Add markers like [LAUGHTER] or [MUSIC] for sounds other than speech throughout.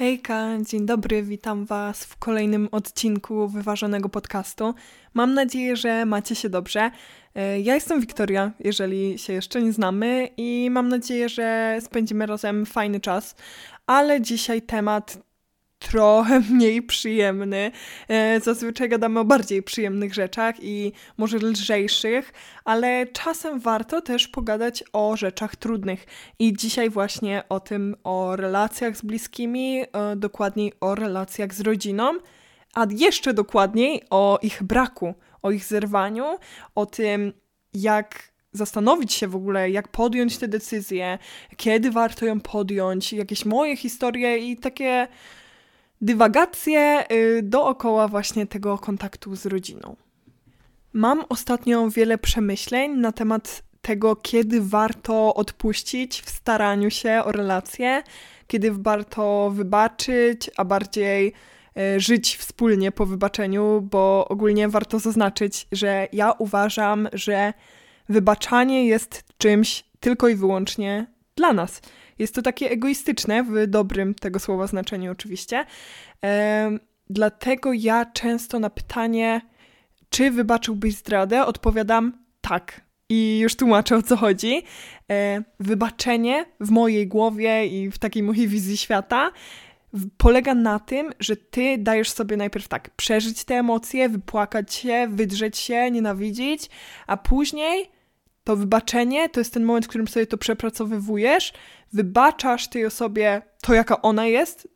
Hejka, dzień dobry, witam Was w kolejnym odcinku Wyważonego Podcastu. Mam nadzieję, że macie się dobrze. E, ja jestem Wiktoria, jeżeli się jeszcze nie znamy, i mam nadzieję, że spędzimy razem fajny czas. Ale dzisiaj temat trochę [LAUGHS] mniej przyjemny. E, zazwyczaj gadamy o bardziej przyjemnych rzeczach i może lżejszych, ale czasem warto też pogadać o rzeczach trudnych. I dzisiaj właśnie o tym, o relacjach z bliskimi, e, dokładniej o relacjach z rodziną, a jeszcze dokładniej o ich braku, o ich zerwaniu, o tym, jak zastanowić się w ogóle, jak podjąć tę decyzję, kiedy warto ją podjąć, jakieś moje historie i takie dywagacje y, dookoła właśnie tego kontaktu z rodziną. Mam ostatnio wiele przemyśleń na temat tego, kiedy warto odpuścić w staraniu się o relacje, kiedy warto wybaczyć, a bardziej y, żyć wspólnie po wybaczeniu, bo ogólnie warto zaznaczyć, że ja uważam, że wybaczanie jest czymś tylko i wyłącznie dla nas. Jest to takie egoistyczne, w dobrym tego słowa znaczeniu oczywiście. Dlatego ja często na pytanie, czy wybaczyłbyś zdradę, odpowiadam tak. I już tłumaczę o co chodzi. Wybaczenie w mojej głowie i w takiej mojej wizji świata polega na tym, że ty dajesz sobie najpierw tak przeżyć te emocje, wypłakać się, wydrzeć się, nienawidzić, a później to wybaczenie to jest ten moment, w którym sobie to przepracowywujesz, wybaczasz tej osobie to, jaka ona jest,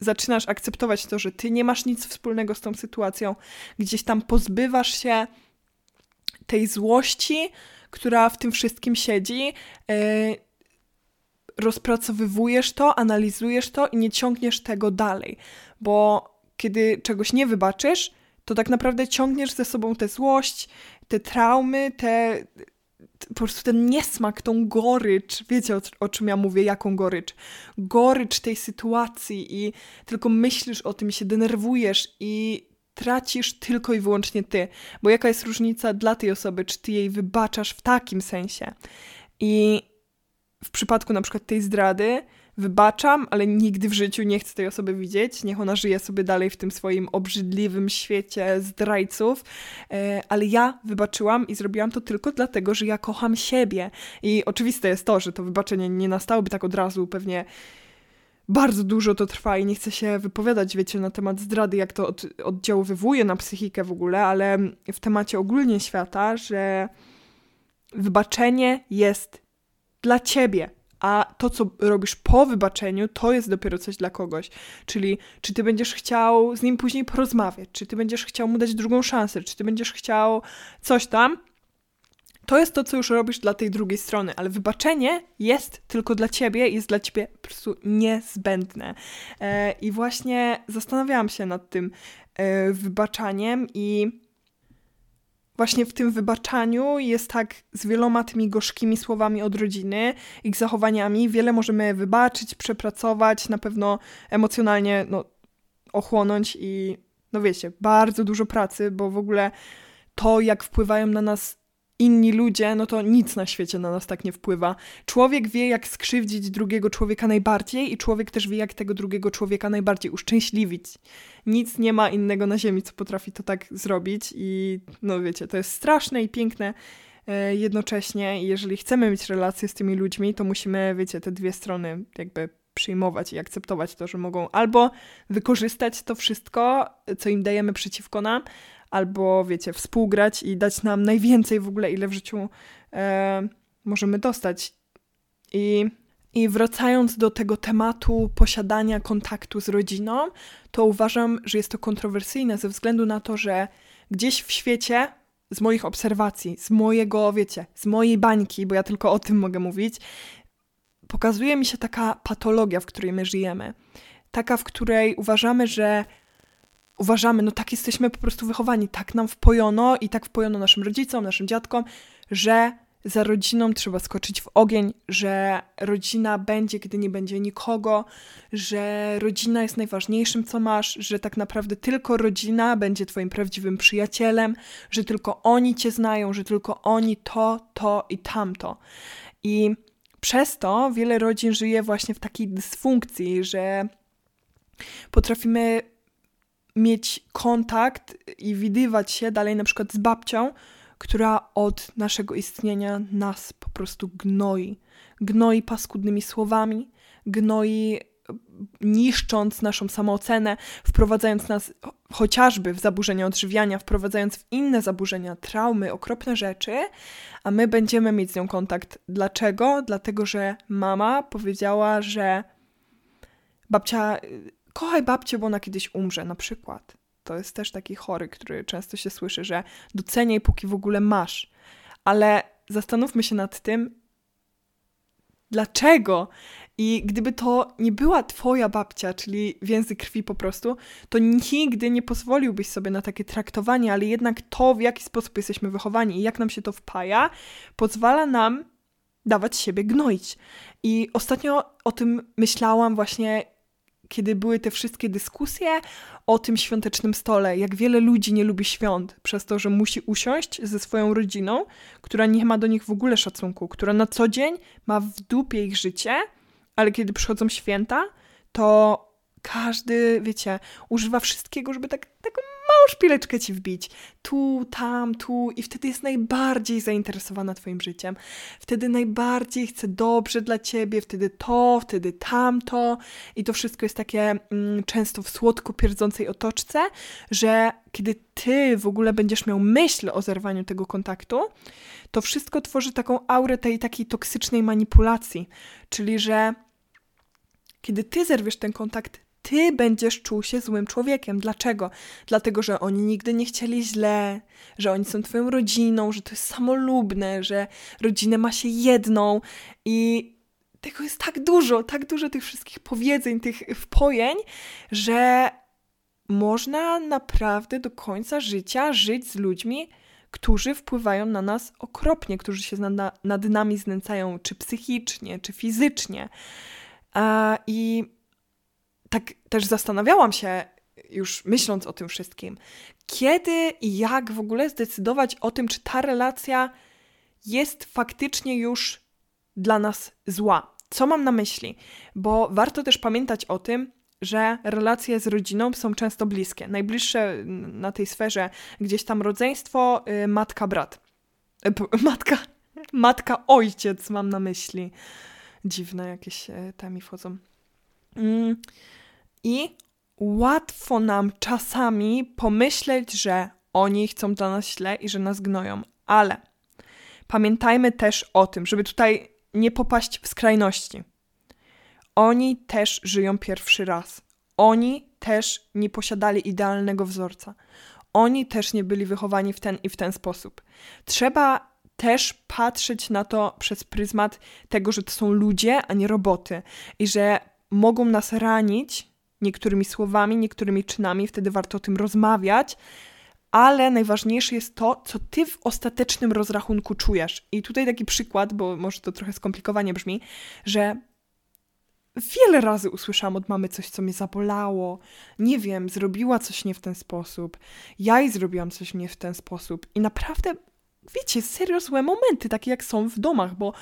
zaczynasz akceptować to, że ty nie masz nic wspólnego z tą sytuacją, gdzieś tam pozbywasz się tej złości, która w tym wszystkim siedzi, yy, rozpracowywujesz to, analizujesz to i nie ciągniesz tego dalej, bo kiedy czegoś nie wybaczysz, to tak naprawdę ciągniesz ze sobą tę złość, te traumy, te po prostu ten niesmak, tą gorycz, wiecie o, o, czym ja mówię, jaką gorycz? Gorycz tej sytuacji i tylko myślisz o tym, się denerwujesz i tracisz tylko i wyłącznie ty. Bo jaka jest różnica dla tej osoby, czy ty jej wybaczasz w takim sensie? I w przypadku na przykład tej zdrady, wybaczam, ale nigdy w życiu nie chcę tej osoby widzieć. Niech ona żyje sobie dalej w tym swoim obrzydliwym świecie zdrajców. E, ale ja wybaczyłam i zrobiłam to tylko dlatego, że ja kocham siebie. I oczywiste jest to, że to wybaczenie nie nastałoby tak od razu, pewnie bardzo dużo to trwa i nie chcę się wypowiadać, wiecie, na temat zdrady, jak to od, oddziaływuje na psychikę w ogóle, ale w temacie ogólnie świata, że wybaczenie jest dla ciebie a to, co robisz po wybaczeniu, to jest dopiero coś dla kogoś. Czyli czy ty będziesz chciał z nim później porozmawiać, czy ty będziesz chciał mu dać drugą szansę, czy ty będziesz chciał coś tam. To jest to, co już robisz dla tej drugiej strony, ale wybaczenie jest tylko dla ciebie, jest dla ciebie po prostu niezbędne. E, I właśnie zastanawiałam się nad tym e, wybaczaniem i właśnie w tym wybaczaniu jest tak z wieloma tymi gorzkimi słowami od rodziny, ich zachowaniami. Wiele możemy wybaczyć, przepracować, na pewno emocjonalnie no, ochłonąć i no wiecie, bardzo dużo pracy, bo w ogóle to, jak wpływają na nas inni ludzie, no to nic na świecie na nas tak nie wpływa. Człowiek wie, jak skrzywdzić drugiego człowieka najbardziej, i człowiek też wie, jak tego drugiego człowieka najbardziej uszczęśliwić. Nic nie ma innego na Ziemi, co potrafi to tak zrobić, i no wiecie, to jest straszne i piękne e, jednocześnie. Jeżeli chcemy mieć relacje z tymi ludźmi, to musimy, wiecie, te dwie strony jakby przyjmować i akceptować to, że mogą albo wykorzystać to wszystko, co im dajemy przeciwko nam, albo wiecie, współgrać i dać nam najwięcej w ogóle, ile w życiu e, możemy dostać. I, I wracając do tego tematu posiadania kontaktu z rodziną, to uważam, że jest to kontrowersyjne ze względu na to, że gdzieś w świecie, z moich obserwacji, z mojego, wiecie, z mojej bańki, bo ja tylko o tym mogę mówić, pokazuje mi się taka patologia, w której my żyjemy. Taka, w której uważamy, że uważamy, no tak jesteśmy po prostu wychowani, tak nam wpojono i tak wpojono naszym rodzicom, naszym dziadkom, że za rodziną trzeba skoczyć w ogień, że rodzina będzie, gdy nie będzie nikogo, że rodzina jest najważniejszym, co masz, że tak naprawdę tylko rodzina będzie Twoim prawdziwym przyjacielem, że tylko oni Cię znają, że tylko oni to, to i tamto. I przez to wiele rodzin żyje właśnie w takiej dysfunkcji, że Potrafimy mieć kontakt i widywać się dalej na przykład z babcią, która od naszego istnienia nas po prostu gnoi. Gnoi paskudnymi słowami, gnoi niszcząc naszą samoocenę, wprowadzając nas chociażby w zaburzenia odżywiania, wprowadzając w inne zaburzenia, traumy, okropne rzeczy, a my będziemy mieć z nią kontakt. Dlaczego? Dlatego, że mama powiedziała, że babcia, kochaj babcię, bo ona kiedyś umrze, na przykład. To jest też taki chory, który często się słyszy, że doceniaj, póki w ogóle masz. Ale zastanówmy się nad tym, dlaczego i gdyby to nie była twoja babcia, czyli więzy krwi po prostu, to nigdy nie pozwoliłbyś sobie na takie traktowanie, ale jednak to, w jaki sposób jesteśmy wychowani i jak nam się to wpaja, pozwala nam dawać siebie gnoić. I ostatnio o tym myślałam właśnie, kiedy były te wszystkie dyskusje o tym świątecznym stole, jak wiele ludzi nie lubi świąt przez to, że musi usiąść ze swoją rodziną, która nie ma do nich w ogóle szacunku, która na co dzień ma w dupie ich życie ale kiedy przychodzą święta, to każdy, wiecie, używa wszystkiego, żeby tak, taką małą szpileczkę ci wbić. Tu, tam, tu i wtedy jest najbardziej zainteresowana twoim życiem. Wtedy najbardziej chce dobrze dla ciebie, wtedy to, wtedy tamto i to wszystko jest takie mm, często w słodko pierdzącej otoczce, że kiedy ty w ogóle będziesz miał myśl o zerwaniu tego kontaktu, to wszystko tworzy taką aurę tej takiej toksycznej manipulacji, czyli że kiedy ty zerwiesz ten kontakt, ty będziesz czuł się złym człowiekiem. Dlaczego? Dlatego, że oni nigdy nie chcieli źle, że oni są twoją rodziną, że to jest samolubne, że rodzinę ma się jedną i tego jest tak dużo, tak dużo tych wszystkich powiedzeń, tych wpojeń, że można naprawdę do końca życia żyć z ludźmi, którzy wpływają na nas okropnie, którzy się nad, nad nami znęcają, czy psychicznie, czy fizycznie. I tak też zastanawiałam się, już myśląc o tym wszystkim, kiedy i jak w ogóle zdecydować o tym, czy ta relacja jest faktycznie już dla nas zła. Co mam na myśli? Bo warto też pamiętać o tym, że relacje z rodziną są często bliskie. Najbliższe na tej sferze gdzieś tam rodzeństwo, y, matka, brat. Y, [LAUGHS] matka, matka, ojciec mam na myśli dziwne jakieś e, te mi wchodzą. Mm. I łatwo nam czasami pomyśleć, że oni chcą dla nas źle i że nas gnoją, ale pamiętajmy też o tym, żeby tutaj nie popaść w skrajności. Oni też żyją pierwszy raz. Oni też nie posiadali idealnego wzorca. Oni też nie byli wychowani w ten i w ten sposób. Trzeba też patrzeć na to przez pryzmat tego, że to są ludzie, a nie roboty i że mogą nas ranić niektórymi słowami, niektórymi czynami, wtedy warto o tym rozmawiać, ale najważniejsze jest to, co ty w ostatecznym rozrachunku czujesz. I tutaj taki przykład, bo może to trochę skomplikowanie brzmi, że wiele razy usłyszałam od mamy coś, co mnie zabolało. Nie wiem, zrobiła coś nie w ten sposób. Ja jej zrobiłam coś nie w ten sposób. I naprawdę wiecie, serio złe momenty, takie jak są w domach, bo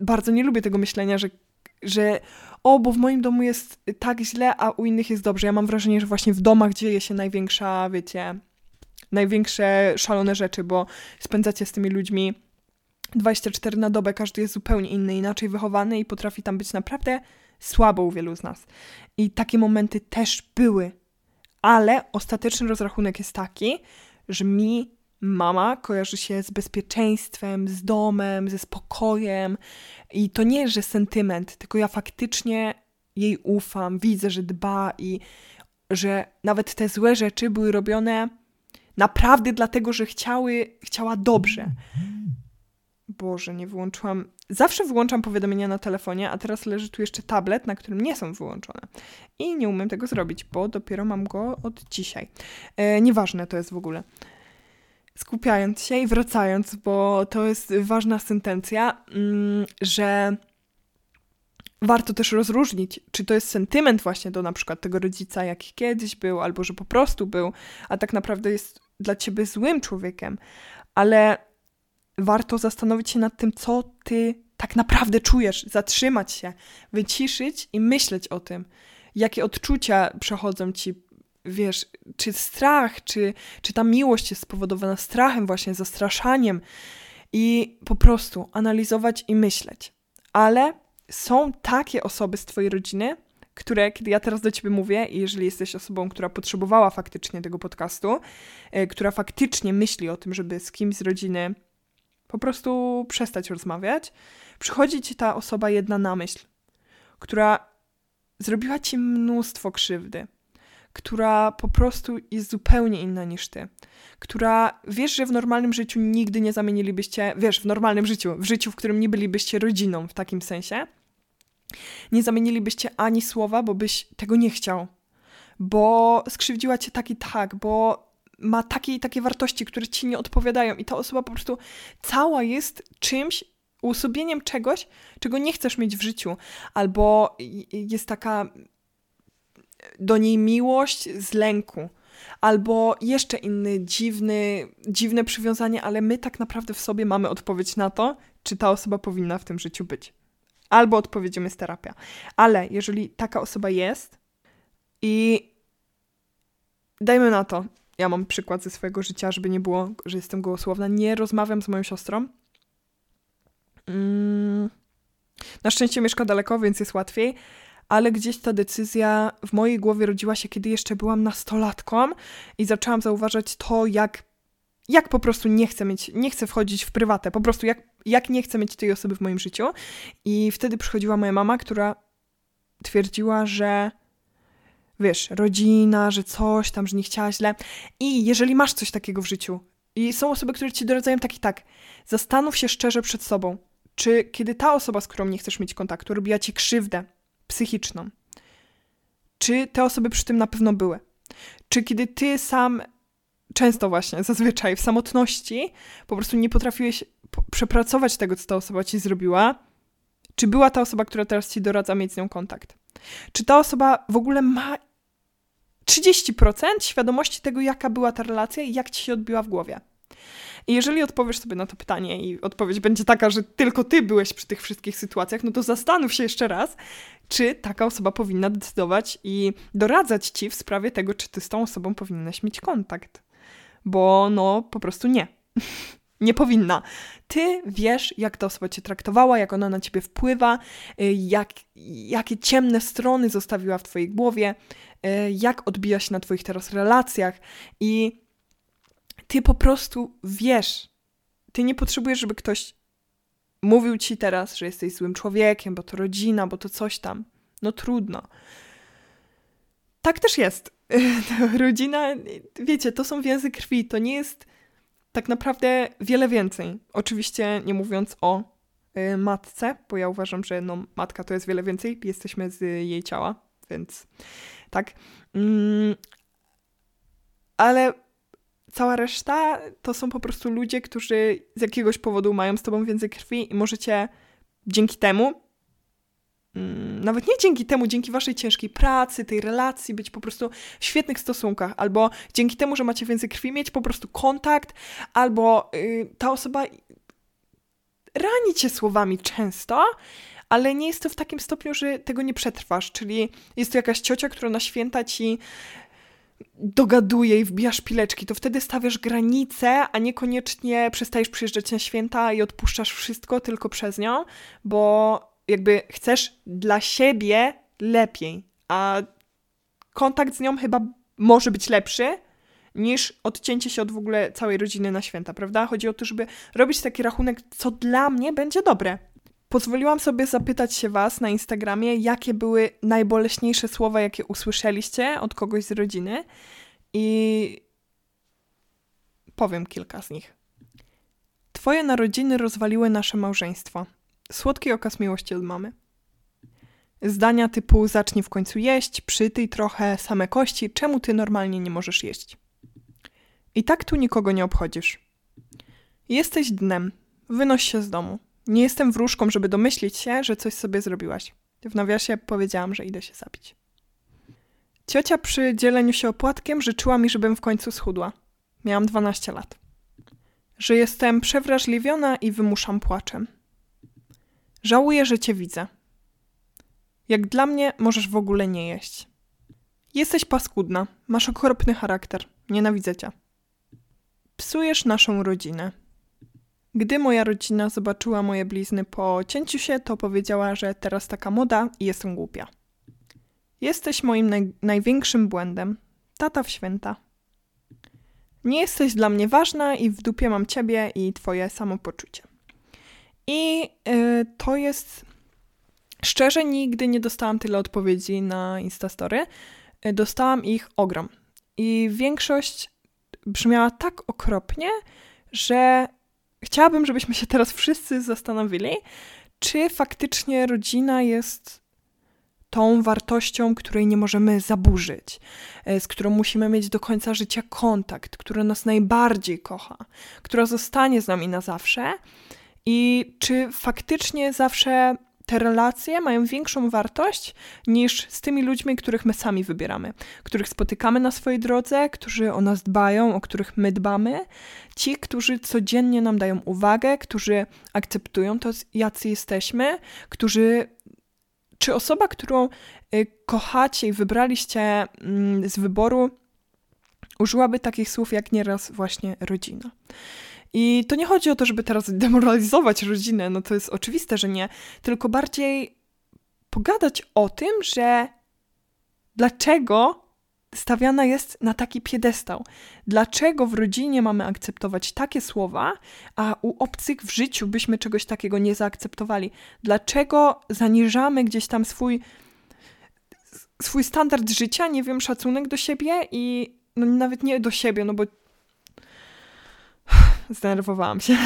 bardzo nie lubię tego myślenia, że, że o, bo w moim domu jest tak źle, a u innych jest dobrze. Ja mam wrażenie, że właśnie w domach dzieje się największa, wiecie, największe szalone rzeczy, bo spędzacie z tymi ludźmi 24 na dobę, każdy jest zupełnie inny, inaczej wychowany i potrafi tam być naprawdę słabo u wielu z nas. I takie momenty też były, ale ostateczny rozrachunek jest taki, że mi Mama kojarzy się z bezpieczeństwem, z domem, ze spokojem. I to nie, że sentyment, tylko ja faktycznie jej ufam, widzę, że dba i że nawet te złe rzeczy były robione naprawdę dlatego, że chciały, chciała dobrze. Boże, nie wyłączyłam. Zawsze wyłączam powiadomienia na telefonie, a teraz leży tu jeszcze tablet, na którym nie są wyłączone. I nie umiem tego zrobić, bo dopiero mam go od dzisiaj. E, nieważne to jest w ogóle skupiając się i wracając, bo to jest ważna sentencja, mm, że warto też rozróżnić, czy to jest sentyment właśnie do na przykład tego rodzica, jaki kiedyś był, albo że po prostu był, a tak naprawdę jest dla ciebie złym człowiekiem, ale warto zastanowić się nad tym, co ty tak naprawdę czujesz, zatrzymać się, wyciszyć i myśleć o tym, jakie odczucia przechodzą ci, wiesz, czy strach, czy, czy ta miłość jest spowodowana strachem, właśnie zastraszaniem i po prostu analizować i myśleć. Ale są takie osoby z Twojej rodziny, które, kiedy ja teraz do Ciebie mówię, i jeżeli jesteś osobą, która potrzebowała faktycznie tego podcastu, yy, która faktycznie myśli o tym, żeby z kimś z rodziny po prostu przestać rozmawiać, przychodzi Ci ta osoba jedna na myśl, która zrobiła Ci mnóstwo krzywdy, która po prostu jest zupełnie inna niż Ty, która wiesz, że w normalnym życiu nigdy nie zamienilibyście, wiesz, w normalnym życiu, w życiu, w którym nie bylibyście rodziną w takim sensie, nie zamienilibyście ani słowa, bo byś tego nie chciał. Bo skrzywdziła cię tak i tak, bo ma takie i takie wartości, które ci nie odpowiadają, i ta osoba po prostu cała jest czymś, uosobieniem czegoś, czego nie chcesz mieć w życiu, albo jest taka do niej miłość z lęku, albo jeszcze inny dziwny, dziwne przywiązanie, ale my tak naprawdę w sobie mamy odpowiedź na to, czy ta osoba powinna w tym życiu być albo odpowiedzią jest terapia. Ale jeżeli taka osoba jest i dajmy na to, ja mam przykład ze swojego życia, żeby nie było, że jestem gołosłowna, nie rozmawiam z moją siostrą. Mm. Na szczęście mieszka daleko, więc jest łatwiej, ale gdzieś ta decyzja w mojej głowie rodziła się, kiedy jeszcze byłam nastolatką i zaczęłam zauważać to, jak, jak po prostu nie chcę mieć, nie chcę wchodzić w prywatę, po prostu jak jak nie chcę mieć tej osoby w moim życiu. I wtedy przychodziła moja mama, która twierdziła, że wiesz, rodzina, że coś tam, że nie chciała źle. I jeżeli masz coś takiego w życiu, i są osoby, które ci doradzają tak i tak, zastanów się szczerze przed sobą, czy kiedy ta osoba, z którą nie chcesz mieć kontaktu, robiła ci krzywdę psychiczną, czy te osoby przy tym na pewno były? Czy kiedy ty sam, często właśnie, zazwyczaj w samotności, po prostu nie potrafiłeś przepracować tego, co ta osoba ci zrobiła, czy była ta osoba, która teraz ci doradza mieć z nią kontakt. Czy ta osoba w ogóle ma 30% świadomości tego, jaka była ta relacja i jak ci się odbiła w głowie. I jeżeli odpowiesz sobie na to pytanie i odpowiedź będzie taka, że tylko ty byłeś przy tych wszystkich sytuacjach, no to zastanów się jeszcze raz, czy taka osoba powinna decydować i doradzać ci w sprawie tego, czy ty z tą osobą powinnaś mieć kontakt. Bo no, po prostu nie. [LAUGHS] Nie powinna. Ty wiesz, jak ta osoba cię traktowała, jak ona na ciebie wpływa, y, jak, jakie ciemne strony zostawiła w twojej głowie, y, jak odbija się na twoich teraz relacjach i ty po prostu wiesz. Ty nie potrzebujesz, żeby ktoś mówił ci teraz, że jesteś złym człowiekiem, bo to rodzina, bo to coś tam. No trudno. Tak też jest. [LAUGHS] Rodzina, wiecie, to są więzy krwi, to nie jest tak naprawdę wiele więcej. Oczywiście nie mówiąc o y, matce, bo ja uważam, że no, matka to jest wiele więcej, jesteśmy z jej ciała, więc tak. Mm, ale cała reszta to są po prostu ludzie, którzy z jakiegoś powodu mają z tobą więcej krwi i możecie dzięki temu Mm, nawet nie dzięki temu, dzięki waszej ciężkiej pracy, tej relacji, być po prostu w świetnych stosunkach, albo dzięki temu, że macie więcej krwi, mieć po prostu kontakt, albo yy, ta osoba rani cię słowami często, ale nie jest to w takim stopniu, że tego nie przetrwasz, czyli jest to jakaś ciocia, która na święta ci dogaduje i wbija szpileczki, to wtedy stawiasz granice, a niekoniecznie przestajesz przyjeżdżać na święta i odpuszczasz wszystko tylko przez nią, bo jakby chcesz dla siebie lepiej, a kontakt z nią chyba może być lepszy niż odcięcie się od w ogóle całej rodziny na święta, prawda? Chodzi o to, żeby robić taki rachunek, co dla mnie będzie dobre. Pozwoliłam sobie zapytać się Was na Instagramie, jakie były najboleśniejsze słowa, jakie usłyszeliście od kogoś z rodziny i powiem kilka z nich. Twoje narodziny rozwaliły nasze małżeństwo. Słodki okaz miłości od mamy. Zdania typu zacznij w końcu jeść, przytyj trochę, same kości, czemu ty normalnie nie możesz jeść? I tak tu nikogo nie obchodzisz. Jesteś dnem, wynoś się z domu. Nie jestem wróżką, żeby domyślić się, że coś sobie zrobiłaś. W nawiasie powiedziałam, że idę się zabić. Ciocia przy dzieleniu się opłatkiem życzyła mi, żebym w końcu schudła. Miałam 12 lat. Że jestem przewrażliwiona i wymuszam płaczem. Żałuję, że cię widzę. Jak dla mnie możesz w ogóle nie jeść. Jesteś paskudna, masz okropny charakter, nienawidzę cię. Psujesz naszą rodzinę. Gdy moja rodzina zobaczyła moje blizny po cięciu się, to powiedziała, że teraz taka moda i jestem głupia. Jesteś moim naj największym błędem. Tata w święta. Nie jesteś dla mnie ważna i w dupie mam ciebie i twoje samopoczucie. I yy, to jest. Szczerze, nigdy nie dostałam tyle odpowiedzi na Instastory. Yy, dostałam ich ogrom. I większość brzmiała tak okropnie, że chciałabym, żebyśmy się teraz wszyscy zastanowili, czy faktycznie rodzina jest tą wartością, której nie możemy zaburzyć, e, z którą musimy mieć do końca życia kontakt, która nas najbardziej kocha, która zostanie z nami na zawsze. I czy faktycznie zawsze te relacje mają większą wartość niż z tymi ludźmi, których my sami wybieramy, których spotykamy na swojej drodze, którzy o nas dbają, o których my dbamy, ci, którzy codziennie nam dają uwagę, którzy akceptują to, jacy jesteśmy, którzy. Czy osoba, którą y, kochacie i wybraliście mm, z wyboru, użyłaby takich słów jak nieraz właśnie rodzina? I to nie chodzi o to, żeby teraz demoralizować rodzinę, no to jest oczywiste, że nie, tylko bardziej pogadać o tym, że dlaczego stawiana jest na taki piedestał. Dlaczego w rodzinie mamy akceptować takie słowa, a u obcych w życiu byśmy czegoś takiego nie zaakceptowali? Dlaczego zaniżamy gdzieś tam swój, swój standard życia, nie wiem, szacunek do siebie i no nawet nie do siebie, no bo zdenerwowałam się.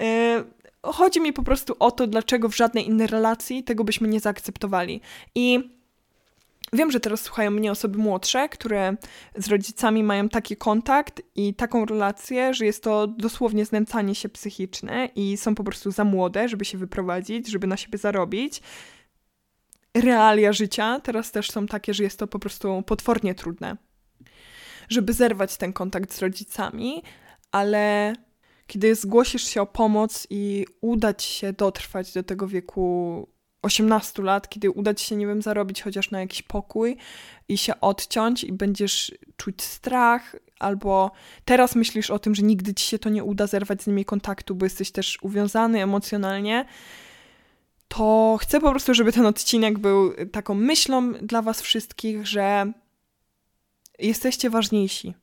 E, [LAUGHS] chodzi mi po prostu o to, dlaczego w żadnej innej relacji tego byśmy nie zaakceptowali. I wiem, że teraz słuchają mnie osoby młodsze, które z rodzicami mają taki kontakt i taką relację, że jest to dosłownie znęcanie się psychiczne i są po prostu za młode, żeby się wyprowadzić, żeby na siebie zarobić. Realia życia teraz też są takie, że jest to po prostu potwornie trudne. Żeby zerwać ten kontakt z rodzicami, ale kiedy zgłosisz się o pomoc i uda ci się dotrwać do tego wieku 18 lat, kiedy uda ci się, nie wiem, zarobić chociaż na jakiś pokój i się odciąć i będziesz czuć strach, albo teraz myślisz o tym, że nigdy ci się to nie uda zerwać z nimi kontaktu, bo jesteś też uwiązany emocjonalnie, to chcę po prostu, żeby ten odcinek był taką myślą dla was wszystkich, że jesteście ważniejsi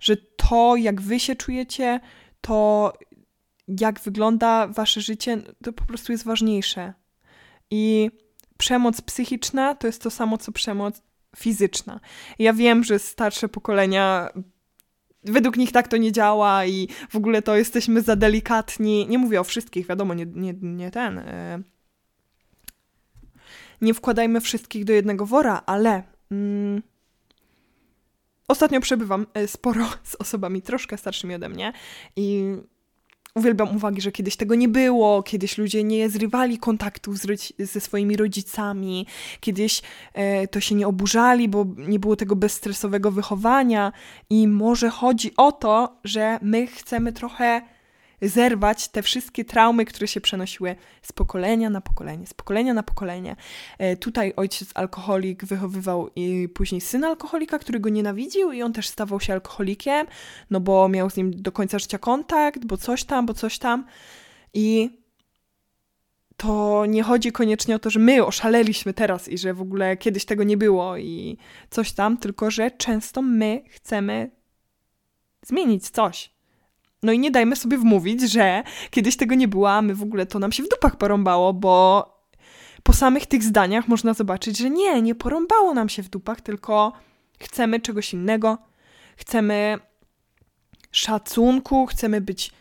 że to, jak wy się czujecie, to jak wygląda wasze życie, to po prostu jest ważniejsze. I przemoc psychiczna to jest to samo, co przemoc fizyczna. Ja wiem, że starsze pokolenia według nich tak to nie działa i w ogóle to jesteśmy za delikatni. Nie mówię o wszystkich, wiadomo, nie, nie, nie ten. E, nie wkładajmy wszystkich do jednego wora, ale. Mm, Ostatnio przebywam e, sporo [LAUGHS] z osobami troszkę starszymi ode mnie i uwielbiam uwagi, że kiedyś tego nie było, kiedyś ludzie nie zrywali kontaktów ze swoimi rodzicami, kiedyś e, to się nie oburzali, bo nie było tego bezstresowego wychowania i może chodzi o to, że my chcemy trochę zerwać te wszystkie traumy, które się przenosiły z pokolenia na pokolenie, z pokolenia na pokolenie. E, tutaj ojciec alkoholik wychowywał i później syn alkoholika, który go nienawidził i on też stawał się alkoholikiem, no bo miał z nim do końca życia kontakt, bo coś tam, bo coś tam. I to nie chodzi koniecznie o to, że my oszaleliśmy teraz i że w ogóle kiedyś tego nie było i coś tam, tylko że często my chcemy zmienić coś. No i nie dajmy sobie wmówić, że kiedyś tego nie było, a my w ogóle to nam się w dupach porąbało, bo po samych tych zdaniach można zobaczyć, że nie, nie porąbało nam się w dupach, tylko chcemy czegoś innego, chcemy szacunku, chcemy być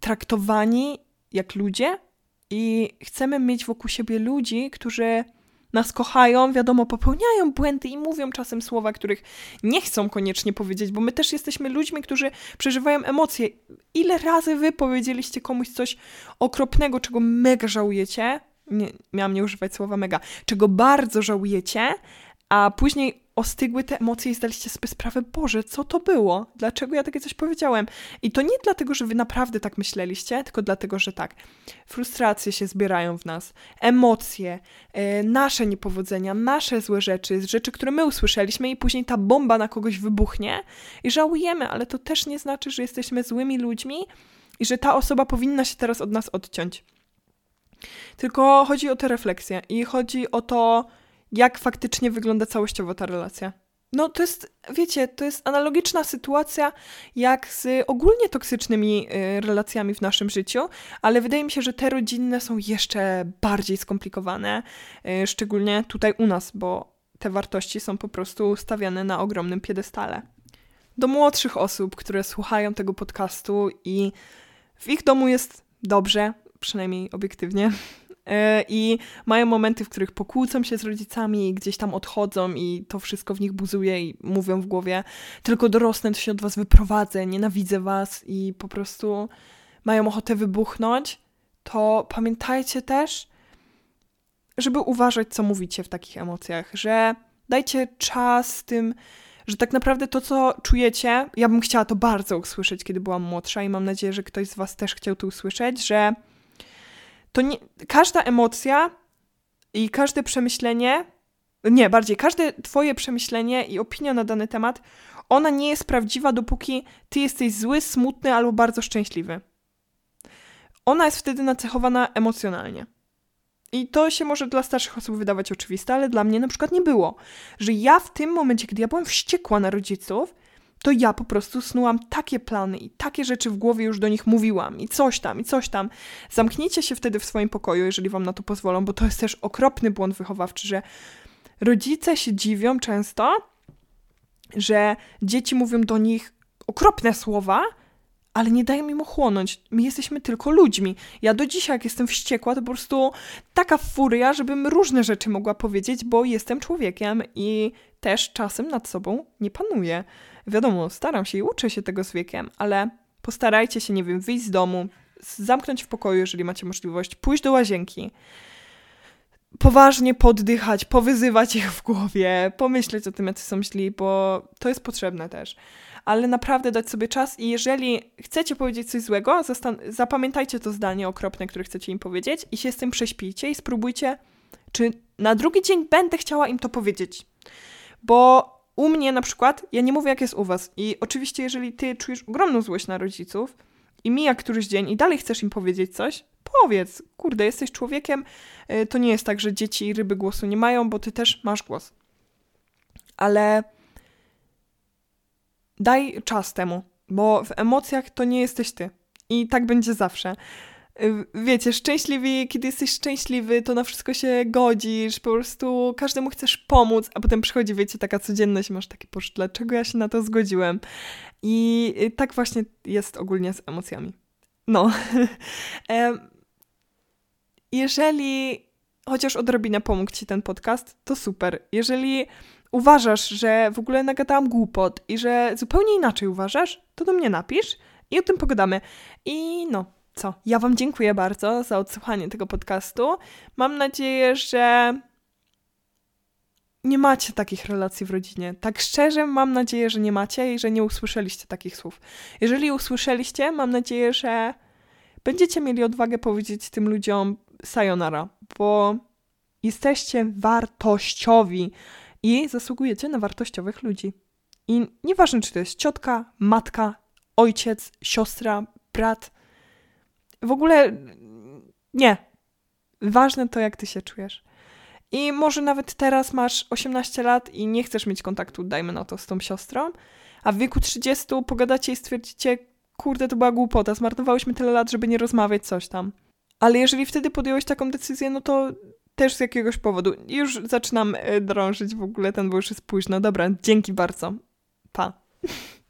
traktowani jak ludzie i chcemy mieć wokół siebie ludzi, którzy nas kochają, wiadomo, popełniają błędy i mówią czasem słowa, których nie chcą koniecznie powiedzieć, bo my też jesteśmy ludźmi, którzy przeżywają emocje. Ile razy wy powiedzieliście komuś coś okropnego, czego mega żałujecie? Nie, miałam nie używać słowa mega, czego bardzo żałujecie, a później ostygły te emocje i zdaliście sobie sprawę, Boże, co to było? Dlaczego ja takie coś powiedziałem? I to nie dlatego, że wy naprawdę tak myśleliście, tylko dlatego, że tak, frustracje się zbierają w nas, emocje, yy, nasze niepowodzenia, nasze złe rzeczy, rzeczy, które my usłyszeliśmy i później ta bomba na kogoś wybuchnie i żałujemy, ale to też nie znaczy, że jesteśmy złymi ludźmi i że ta osoba powinna się teraz od nas odciąć. Tylko chodzi o tę refleksję i chodzi o to, jak faktycznie wygląda całościowo ta relacja. No to jest, wiecie, to jest analogiczna sytuacja jak z ogólnie toksycznymi y, relacjami w naszym życiu, ale wydaje mi się, że te rodzinne są jeszcze bardziej skomplikowane, y, szczególnie tutaj u nas, bo te wartości są po prostu stawiane na ogromnym piedestale. Do młodszych osób, które słuchają tego podcastu i w ich domu jest dobrze, przynajmniej obiektywnie, i mają momenty, w których pokłócą się z rodzicami gdzieś tam odchodzą i to wszystko w nich buzuje i mówią w głowie tylko dorosnę, to się od was wyprowadzę, nienawidzę was i po prostu mają ochotę wybuchnąć, to pamiętajcie też, żeby uważać, co mówicie w takich emocjach, że dajcie czas tym, że tak naprawdę to, co czujecie, ja bym chciała to bardzo usłyszeć, kiedy byłam młodsza i mam nadzieję, że ktoś z was też chciał to usłyszeć, że to nie, każda emocja i każde przemyślenie, nie, bardziej każde twoje przemyślenie i opinia na dany temat, ona nie jest prawdziwa, dopóki ty jesteś zły, smutny albo bardzo szczęśliwy. Ona jest wtedy nacechowana emocjonalnie. I to się może dla starszych osób wydawać oczywiste, ale dla mnie na przykład nie było. Że ja w tym momencie, kiedy ja byłam wściekła na rodziców, to ja po prostu snułam takie plany i takie rzeczy w głowie już do nich mówiłam i coś tam, i coś tam. Zamknijcie się wtedy w swoim pokoju, jeżeli wam na to pozwolą, bo to jest też okropny błąd wychowawczy, że rodzice się dziwią często, że dzieci mówią do nich okropne słowa, ale nie dają im ochłonąć. My jesteśmy tylko ludźmi. Ja do dzisiaj, jak jestem wściekła, to po prostu taka furia, żebym różne rzeczy mogła powiedzieć, bo jestem człowiekiem i też czasem nad sobą nie panuję. Wiadomo, staram się i uczę się tego z wiekiem, ale postarajcie się, nie wiem, wyjść z domu, zamknąć w pokoju, jeżeli macie możliwość, pójść do łazienki, poważnie poddychać, powyzywać ich w głowie, pomyśleć o tym, jacy są źli, bo to jest potrzebne też. Ale naprawdę dać sobie czas i jeżeli chcecie powiedzieć coś złego, zapamiętajcie to zdanie okropne, które chcecie im powiedzieć i się z tym prześpijcie i spróbujcie, czy na drugi dzień będę chciała im to powiedzieć. Bo u mnie na przykład, ja nie mówię jak jest u was. I oczywiście, jeżeli ty czujesz ogromną złość na rodziców i mija któryś dzień i dalej chcesz im powiedzieć coś, powiedz, kurde, jesteś człowiekiem, y, to nie jest tak, że dzieci i ryby głosu nie mają, bo ty też masz głos. Ale daj czas temu, bo w emocjach to nie jesteś ty. I tak będzie zawsze. Wiecie, szczęśliwi, kiedy jesteś szczęśliwy, to na wszystko się godzisz, po prostu każdemu chcesz pomóc, a potem przychodzi, wiecie, taka codzienność, masz takie, boże, dlaczego ja się na to zgodziłem? I y, tak właśnie jest ogólnie z emocjami. No. [LAUGHS] Jeżeli chociaż odrobinę pomógł Ci ten podcast, to super. Jeżeli uważasz, że w ogóle nagadałam głupot i że zupełnie inaczej uważasz, to do mnie napisz i o tym pogadamy. I no, co? Ja Wam dziękuję bardzo za odsłuchanie tego podcastu. Mam nadzieję, że nie macie takich relacji w rodzinie. Tak szczerze, mam nadzieję, że nie macie i że nie usłyszeliście takich słów. Jeżeli usłyszeliście, mam nadzieję, że będziecie mieli odwagę powiedzieć tym ludziom sayonara, bo jesteście wartościowi i zasługujecie na wartościowych ludzi. I nieważne, czy to jest ciotka, matka, ojciec, siostra, brat – w ogóle nie. Ważne to, jak ty się czujesz. I może nawet teraz masz 18 lat i nie chcesz mieć kontaktu, dajmy na to, z tą siostrą, a w wieku 30 pogadacie i stwierdzicie, kurde, to była głupota, zmarnowałyśmy tyle lat, żeby nie rozmawiać, coś tam. Ale jeżeli wtedy podjąłeś taką decyzję, no to też z jakiegoś powodu. Już zaczynam e, drążyć w ogóle, ten bo już jest późno. Dobra, dzięki bardzo. Pa. [LAUGHS]